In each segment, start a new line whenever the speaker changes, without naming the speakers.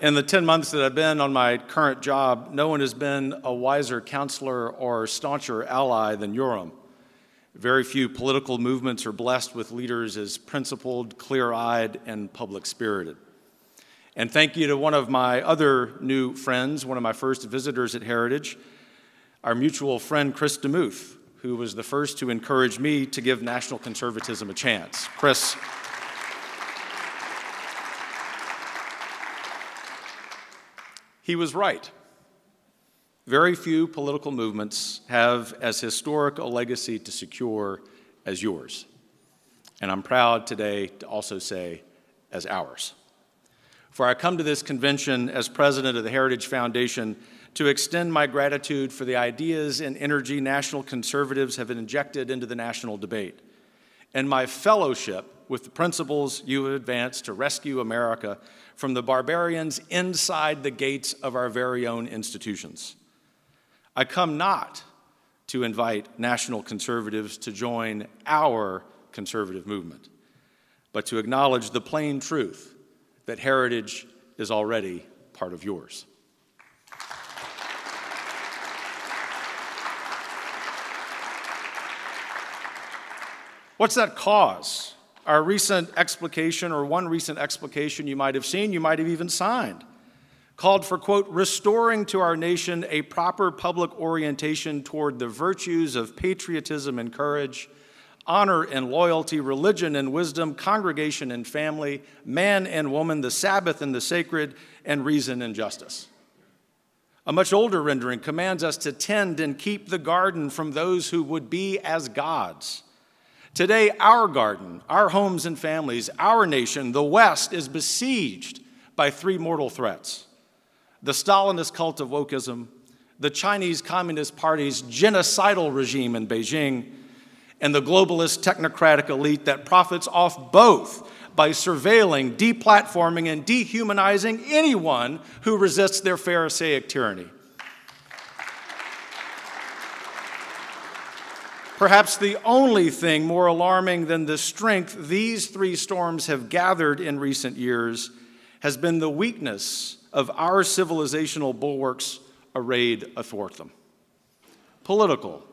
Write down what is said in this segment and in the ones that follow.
In the 10 months that I've been on my current job, no one has been a wiser counselor or stauncher ally than Yoram. Very few political movements are blessed with leaders as principled, clear eyed, and public spirited. And thank you to one of my other new friends, one of my first visitors at Heritage, our mutual friend Chris DeMuth, who was the first to encourage me to give national conservatism a chance. Chris, he was right. Very few political movements have as historic a legacy to secure as yours. And I'm proud today to also say, as ours. For I come to this convention as president of the Heritage Foundation to extend my gratitude for the ideas and energy national conservatives have injected into the national debate, and my fellowship with the principles you have advanced to rescue America from the barbarians inside the gates of our very own institutions. I come not to invite national conservatives to join our conservative movement, but to acknowledge the plain truth that heritage is already part of yours. What's that cause? Our recent explication, or one recent explication you might have seen, you might have even signed called for, quote, restoring to our nation a proper public orientation toward the virtues of patriotism and courage, honor and loyalty, religion and wisdom, congregation and family, man and woman, the Sabbath and the sacred, and reason and justice. A much older rendering commands us to tend and keep the garden from those who would be as gods. Today, our garden, our homes and families, our nation, the West, is besieged by three mortal threats the Stalinist cult of wokeism, the Chinese Communist Party's genocidal regime in Beijing, and the globalist technocratic elite that profits off both by surveilling, deplatforming, and dehumanizing anyone who resists their Pharisaic tyranny. Perhaps the only thing more alarming than the strength these three storms have gathered in recent years has been the weakness of our civilizational bulwarks arrayed athwart them. Political,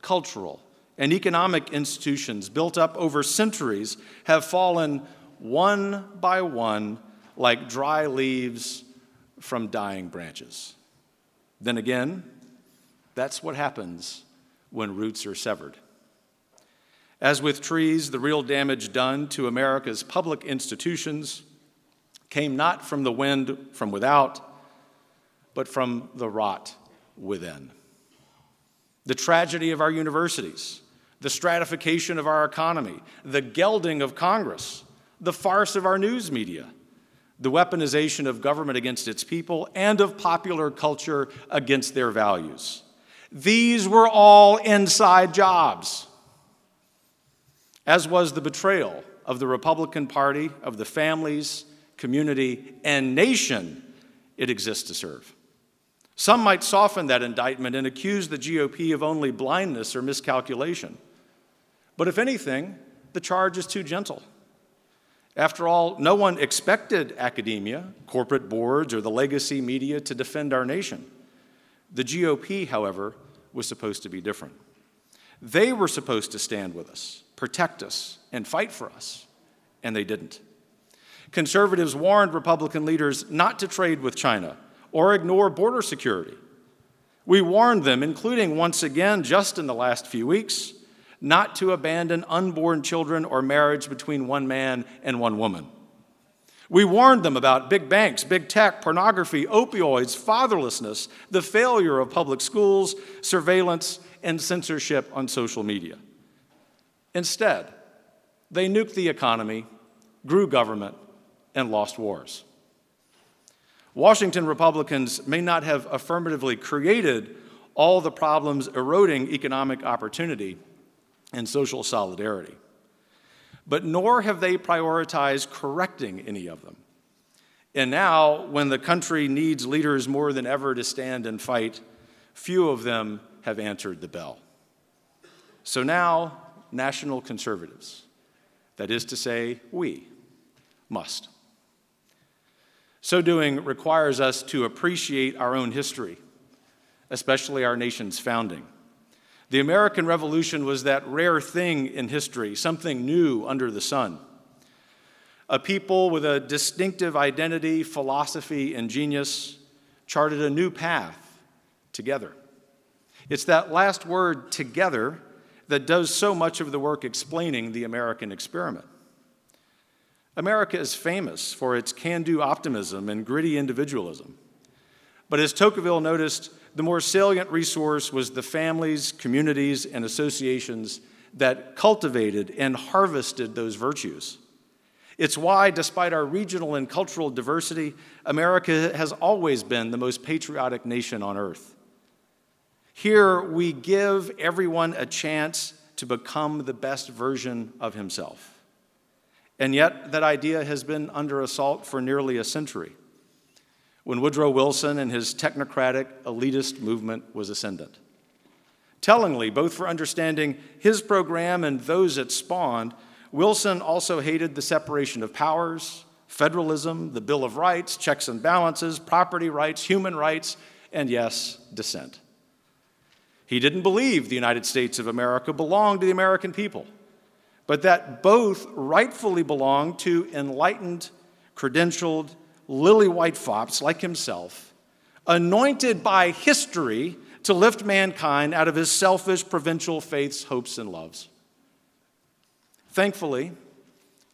cultural, and economic institutions built up over centuries have fallen one by one like dry leaves from dying branches. Then again, that's what happens when roots are severed. As with trees, the real damage done to America's public institutions came not from the wind from without, but from the rot within. The tragedy of our universities, the stratification of our economy, the gelding of Congress, the farce of our news media, the weaponization of government against its people, and of popular culture against their values. These were all inside jobs, as was the betrayal of the Republican Party, of the families, community, and nation it exists to serve. Some might soften that indictment and accuse the GOP of only blindness or miscalculation. But if anything, the charge is too gentle. After all, no one expected academia, corporate boards, or the legacy media to defend our nation. The GOP, however, was supposed to be different. They were supposed to stand with us, protect us, and fight for us, and they didn't. Conservatives warned Republican leaders not to trade with China or ignore border security. We warned them, including once again just in the last few weeks, not to abandon unborn children or marriage between one man and one woman. We warned them about big banks, big tech, pornography, opioids, fatherlessness, the failure of public schools, surveillance, and censorship on social media. Instead, they nuked the economy, grew government, and lost wars. Washington Republicans may not have affirmatively created all the problems eroding economic opportunity and social solidarity, but nor have they prioritized correcting any of them. And now, when the country needs leaders more than ever to stand and fight, few of them have answered the bell. So now, national conservatives, that is to say, we, must. So doing requires us to appreciate our own history, especially our nation's founding. The American Revolution was that rare thing in history, something new under the sun. A people with a distinctive identity, philosophy, and genius charted a new path together. It's that last word, together, that does so much of the work explaining the American experiment. America is famous for its can do optimism and gritty individualism. But as Tocqueville noticed, the more salient resource was the families, communities, and associations that cultivated and harvested those virtues. It's why, despite our regional and cultural diversity, America has always been the most patriotic nation on earth. Here, we give everyone a chance to become the best version of himself. And yet, that idea has been under assault for nearly a century when Woodrow Wilson and his technocratic elitist movement was ascendant. Tellingly, both for understanding his program and those it spawned, Wilson also hated the separation of powers, federalism, the Bill of Rights, checks and balances, property rights, human rights, and yes, dissent. He didn't believe the United States of America belonged to the American people but that both rightfully belonged to enlightened, credentialed, lily white fops like himself, anointed by history to lift mankind out of his selfish provincial faiths, hopes, and loves. Thankfully,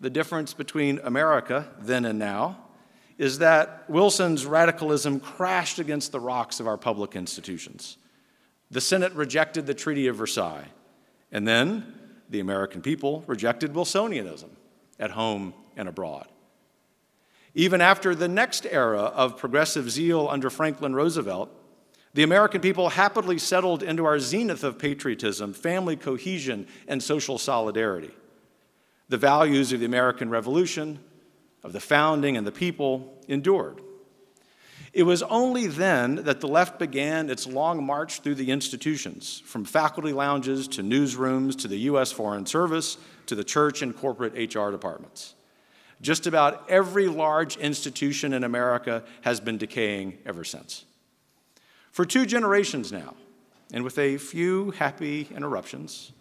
the difference between America then and now is that Wilson's radicalism crashed against the rocks of our public institutions. The Senate rejected the Treaty of Versailles, and then the American people rejected Wilsonianism at home and abroad. Even after the next era of progressive zeal under Franklin Roosevelt, the American people happily settled into our zenith of patriotism, family cohesion, and social solidarity. The values of the American Revolution, of the founding and the people endured. It was only then that the left began its long march through the institutions, from faculty lounges to newsrooms to the U.S. Foreign Service to the church and corporate HR departments. Just about every large institution in America has been decaying ever since. For two generations now, and with a few happy interruptions,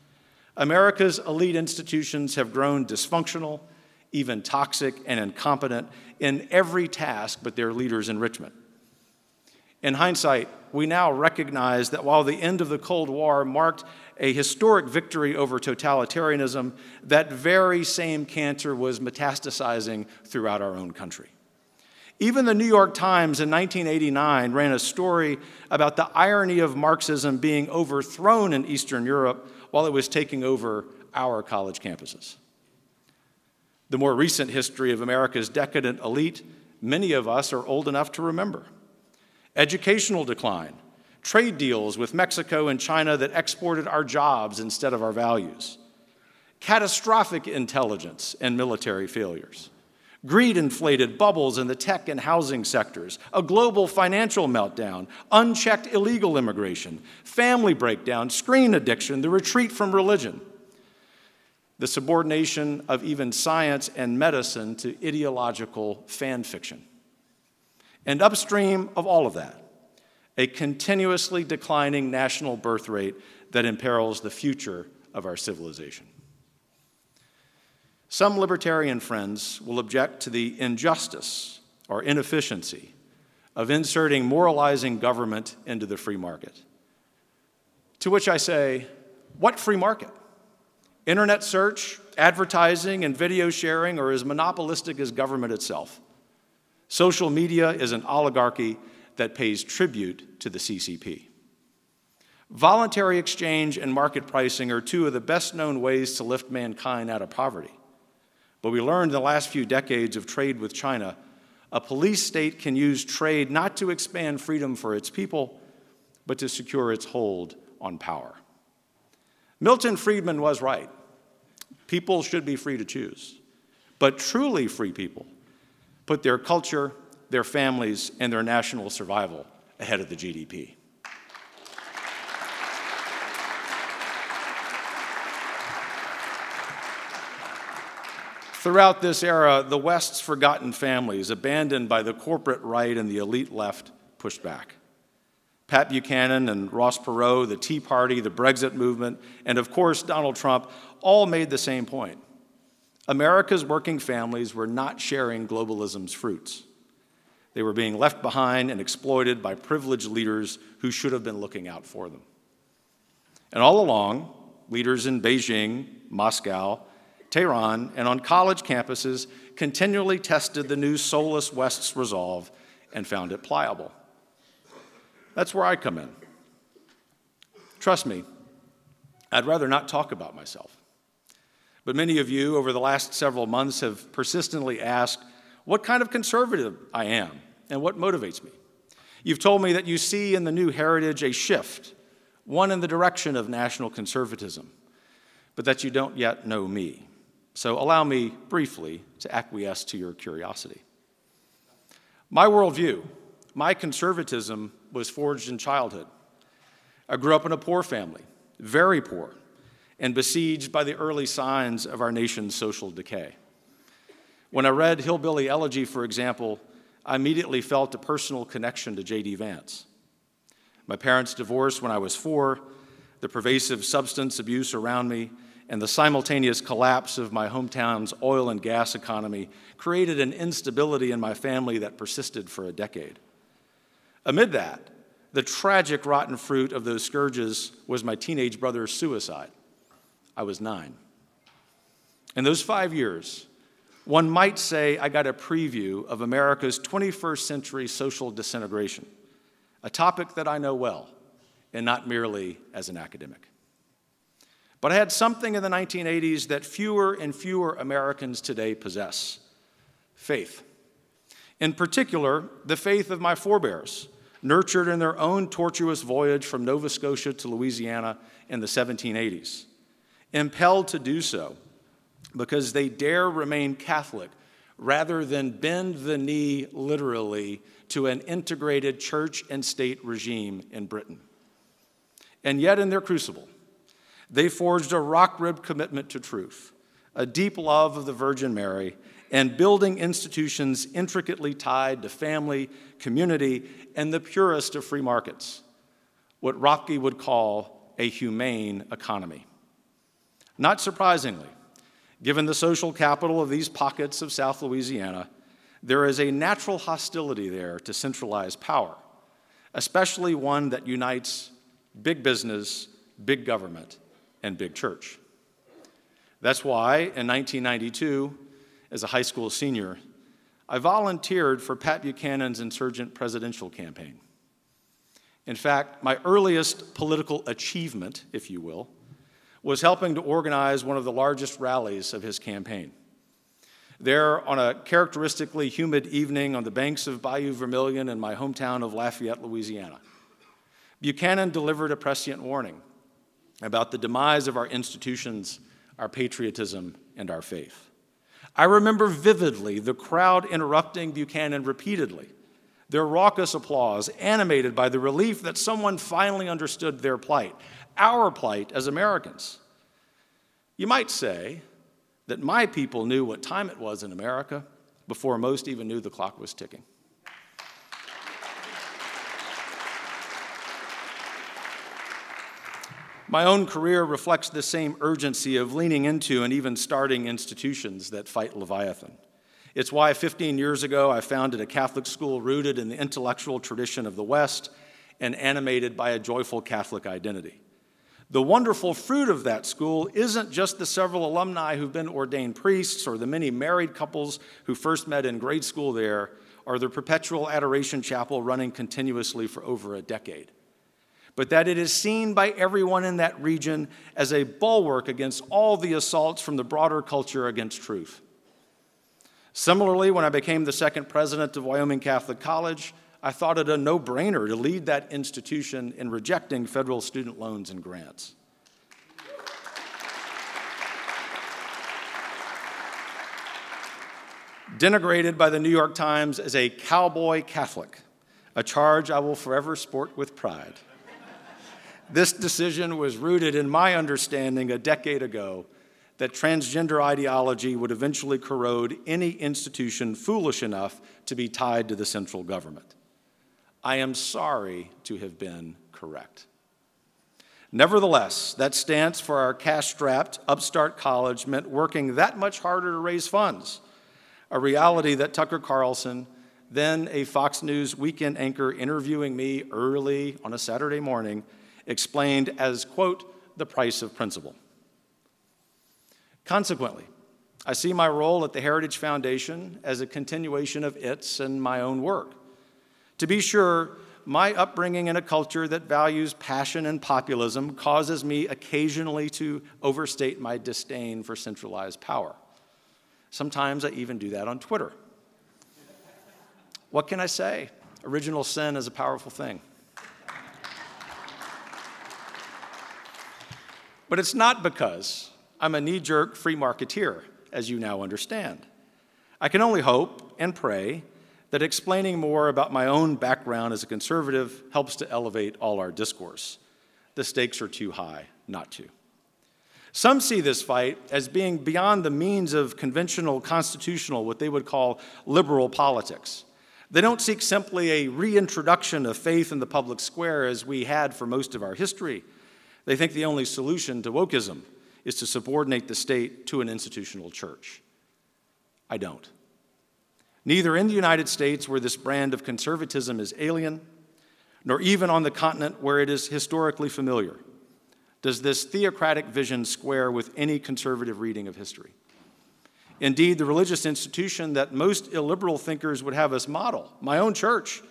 America's elite institutions have grown dysfunctional, even toxic and incompetent in every task but their leaders' enrichment. In hindsight, we now recognize that while the end of the Cold War marked a historic victory over totalitarianism, that very same cancer was metastasizing throughout our own country. Even the New York Times in 1989 ran a story about the irony of Marxism being overthrown in Eastern Europe while it was taking over our college campuses. The more recent history of America's decadent elite, many of us are old enough to remember educational decline, trade deals with Mexico and China that exported our jobs instead of our values, catastrophic intelligence and military failures, greed inflated bubbles in the tech and housing sectors, a global financial meltdown, unchecked illegal immigration, family breakdown, screen addiction, the retreat from religion. The subordination of even science and medicine to ideological fan fiction. And upstream of all of that, a continuously declining national birth rate that imperils the future of our civilization. Some libertarian friends will object to the injustice or inefficiency of inserting moralizing government into the free market. To which I say, what free market? Internet search, advertising, and video sharing are as monopolistic as government itself. Social media is an oligarchy that pays tribute to the CCP. Voluntary exchange and market pricing are two of the best known ways to lift mankind out of poverty. But we learned in the last few decades of trade with China a police state can use trade not to expand freedom for its people, but to secure its hold on power. Milton Friedman was right. People should be free to choose. But truly free people put their culture, their families, and their national survival ahead of the GDP. Throughout this era, the West's forgotten families, abandoned by the corporate right and the elite left, pushed back. Pat Buchanan and Ross Perot, the Tea Party, the Brexit movement, and of course Donald Trump all made the same point. America's working families were not sharing globalism's fruits. They were being left behind and exploited by privileged leaders who should have been looking out for them. And all along, leaders in Beijing, Moscow, Tehran, and on college campuses continually tested the new soulless West's resolve and found it pliable. That's where I come in. Trust me, I'd rather not talk about myself. But many of you over the last several months have persistently asked what kind of conservative I am and what motivates me. You've told me that you see in the new heritage a shift, one in the direction of national conservatism, but that you don't yet know me. So allow me briefly to acquiesce to your curiosity. My worldview, my conservatism was forged in childhood. I grew up in a poor family, very poor, and besieged by the early signs of our nation's social decay. When I read Hillbilly Elegy, for example, I immediately felt a personal connection to J.D. Vance. My parents divorced when I was four, the pervasive substance abuse around me, and the simultaneous collapse of my hometown's oil and gas economy created an instability in my family that persisted for a decade. Amid that, the tragic rotten fruit of those scourges was my teenage brother's suicide. I was nine. In those five years, one might say I got a preview of America's 21st century social disintegration, a topic that I know well, and not merely as an academic. But I had something in the 1980s that fewer and fewer Americans today possess faith. In particular, the faith of my forebears, nurtured in their own tortuous voyage from Nova Scotia to Louisiana in the 1780s, impelled to do so because they dare remain Catholic rather than bend the knee literally to an integrated church and state regime in Britain. And yet, in their crucible, they forged a rock ribbed commitment to truth, a deep love of the Virgin Mary, and building institutions intricately tied to family, community, and the purest of free markets, what Röpke would call a humane economy. Not surprisingly, given the social capital of these pockets of South Louisiana, there is a natural hostility there to centralized power, especially one that unites big business, big government, and big church. That's why in 1992, as a high school senior, I volunteered for Pat Buchanan's insurgent presidential campaign. In fact, my earliest political achievement, if you will, was helping to organize one of the largest rallies of his campaign. There, on a characteristically humid evening on the banks of Bayou Vermilion in my hometown of Lafayette, Louisiana, Buchanan delivered a prescient warning about the demise of our institutions, our patriotism, and our faith. I remember vividly the crowd interrupting Buchanan repeatedly, their raucous applause animated by the relief that someone finally understood their plight, our plight as Americans. You might say that my people knew what time it was in America before most even knew the clock was ticking. My own career reflects the same urgency of leaning into and even starting institutions that fight Leviathan. It's why 15 years ago I founded a Catholic school rooted in the intellectual tradition of the West and animated by a joyful Catholic identity. The wonderful fruit of that school isn't just the several alumni who've been ordained priests or the many married couples who first met in grade school there or the perpetual adoration chapel running continuously for over a decade but that it is seen by everyone in that region as a bulwark against all the assaults from the broader culture against truth. Similarly, when I became the second president of Wyoming Catholic College, I thought it a no brainer to lead that institution in rejecting federal student loans and grants. Denigrated by the New York Times as a cowboy Catholic, a charge I will forever sport with pride. This decision was rooted in my understanding a decade ago that transgender ideology would eventually corrode any institution foolish enough to be tied to the central government. I am sorry to have been correct. Nevertheless, that stance for our cash strapped upstart college meant working that much harder to raise funds, a reality that Tucker Carlson, then a Fox News weekend anchor interviewing me early on a Saturday morning, explained as, quote, the price of principle. Consequently, I see my role at the Heritage Foundation as a continuation of its and my own work. To be sure, my upbringing in a culture that values passion and populism causes me occasionally to overstate my disdain for centralized power. Sometimes I even do that on Twitter. What can I say? Original sin is a powerful thing. But it's not because I'm a knee jerk free marketeer, as you now understand. I can only hope and pray that explaining more about my own background as a conservative helps to elevate all our discourse. The stakes are too high not to. Some see this fight as being beyond the means of conventional constitutional, what they would call liberal politics. They don't seek simply a reintroduction of faith in the public square as we had for most of our history. They think the only solution to wokeism is to subordinate the state to an institutional church. I don't. Neither in the United States, where this brand of conservatism is alien, nor even on the continent where it is historically familiar, does this theocratic vision square with any conservative reading of history. Indeed, the religious institution that most illiberal thinkers would have us model, my own church,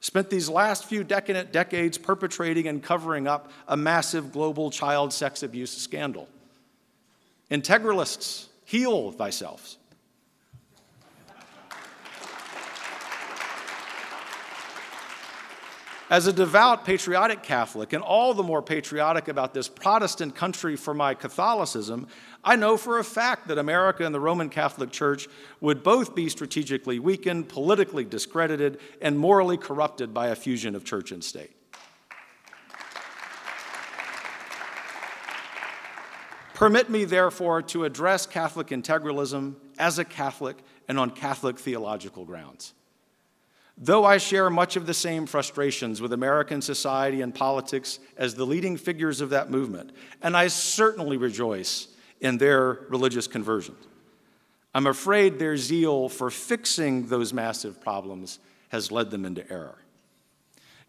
spent these last few decadent decades perpetrating and covering up a massive global child sex abuse scandal. Integralists, heal thyself. As a devout, patriotic Catholic, and all the more patriotic about this Protestant country for my Catholicism, I know for a fact that America and the Roman Catholic Church would both be strategically weakened, politically discredited, and morally corrupted by a fusion of church and state. Permit me, therefore, to address Catholic integralism as a Catholic and on Catholic theological grounds. Though I share much of the same frustrations with American society and politics as the leading figures of that movement, and I certainly rejoice in their religious conversions, I'm afraid their zeal for fixing those massive problems has led them into error.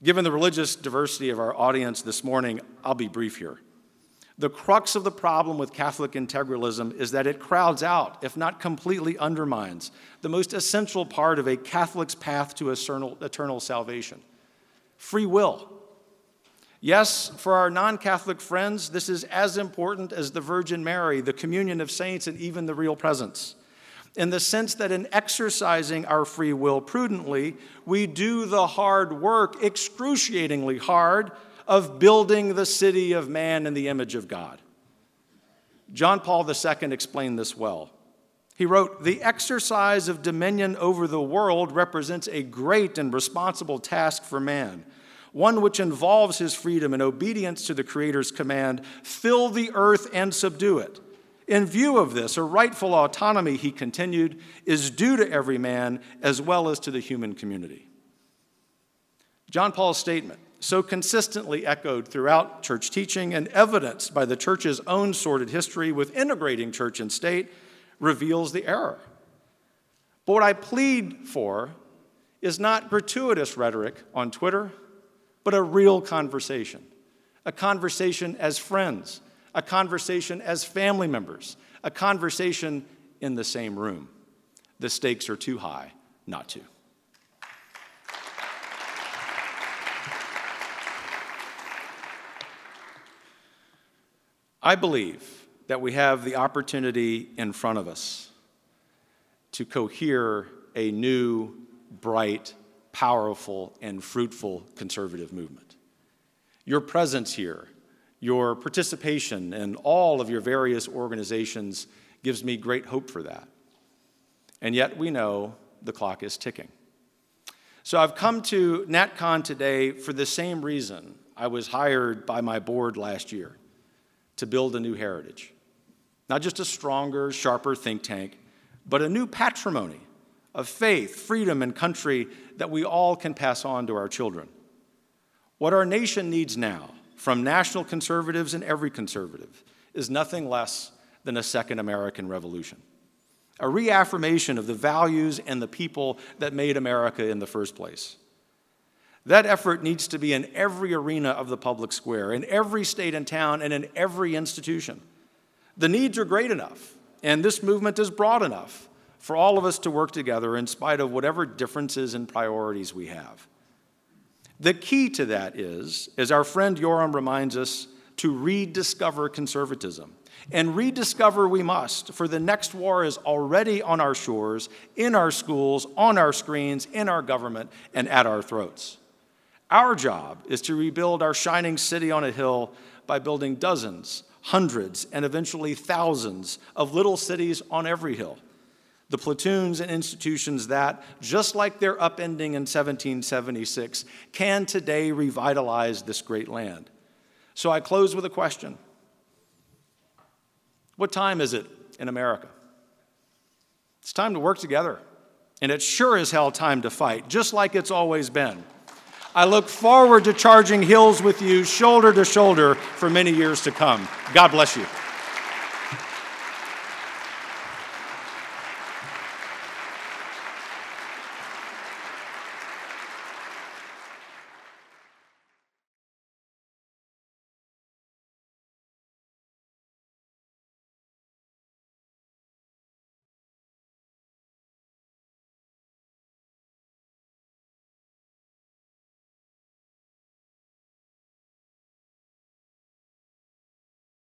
Given the religious diversity of our audience this morning, I'll be brief here. The crux of the problem with Catholic integralism is that it crowds out, if not completely undermines, the most essential part of a Catholic's path to eternal, salvation free will. Yes, for our non Catholic friends, this is as important as the Virgin Mary, the communion of saints, and even the real presence. In the sense that in exercising our free will prudently, we do the hard work, excruciatingly hard, of building the city of man in the image of God. John Paul II explained this well. He wrote, The exercise of dominion over the world represents a great and responsible task for man, one which involves his freedom and obedience to the Creator's command fill the earth and subdue it. In view of this, a rightful autonomy, he continued, is due to every man as well as to the human community. John Paul's statement, so consistently echoed throughout church teaching and evidenced by the church's own sordid history with integrating church and state, reveals the error. But what I plead for is not gratuitous rhetoric on Twitter, but a real conversation. A conversation as friends, a conversation as family members, a conversation in the same room. The stakes are too high not to. I believe that we have the opportunity in front of us to cohere a new, bright, powerful, and fruitful conservative movement. Your presence here, your participation in all of your various organizations gives me great hope for that. And yet we know the clock is ticking. So I've come to NatCon today for the same reason I was hired by my board last year to build a new heritage. not just a stronger, sharper think tank, but a new patrimony of faith, freedom, and country that we all can pass on to our children. What our nation needs now, from national conservatives and every conservative, is nothing less than a second American Revolution, a reaffirmation of the values and the people that made America in the first place. That effort needs to be in every arena of the public square, in every state and town, and in every institution. The needs are great enough, and this movement is broad enough for all of us to work together in spite of whatever differences and priorities we have. The key to that is, as our friend Yoram reminds us, to rediscover conservatism. And rediscover we must, for the next war is already on our shores, in our schools, on our screens, in our government, and at our throats. Our job is to rebuild our shining city on a hill by building dozens, hundreds, and eventually thousands of little cities on every hill. The platoons and institutions that, just like their upending in 1776, can today revitalize this great land. So I close with a question What time is it in America? It's time to work together. And it's sure as hell time to fight, just like it's always been. I look forward to charging hills with you shoulder to shoulder for many years to come. God bless you.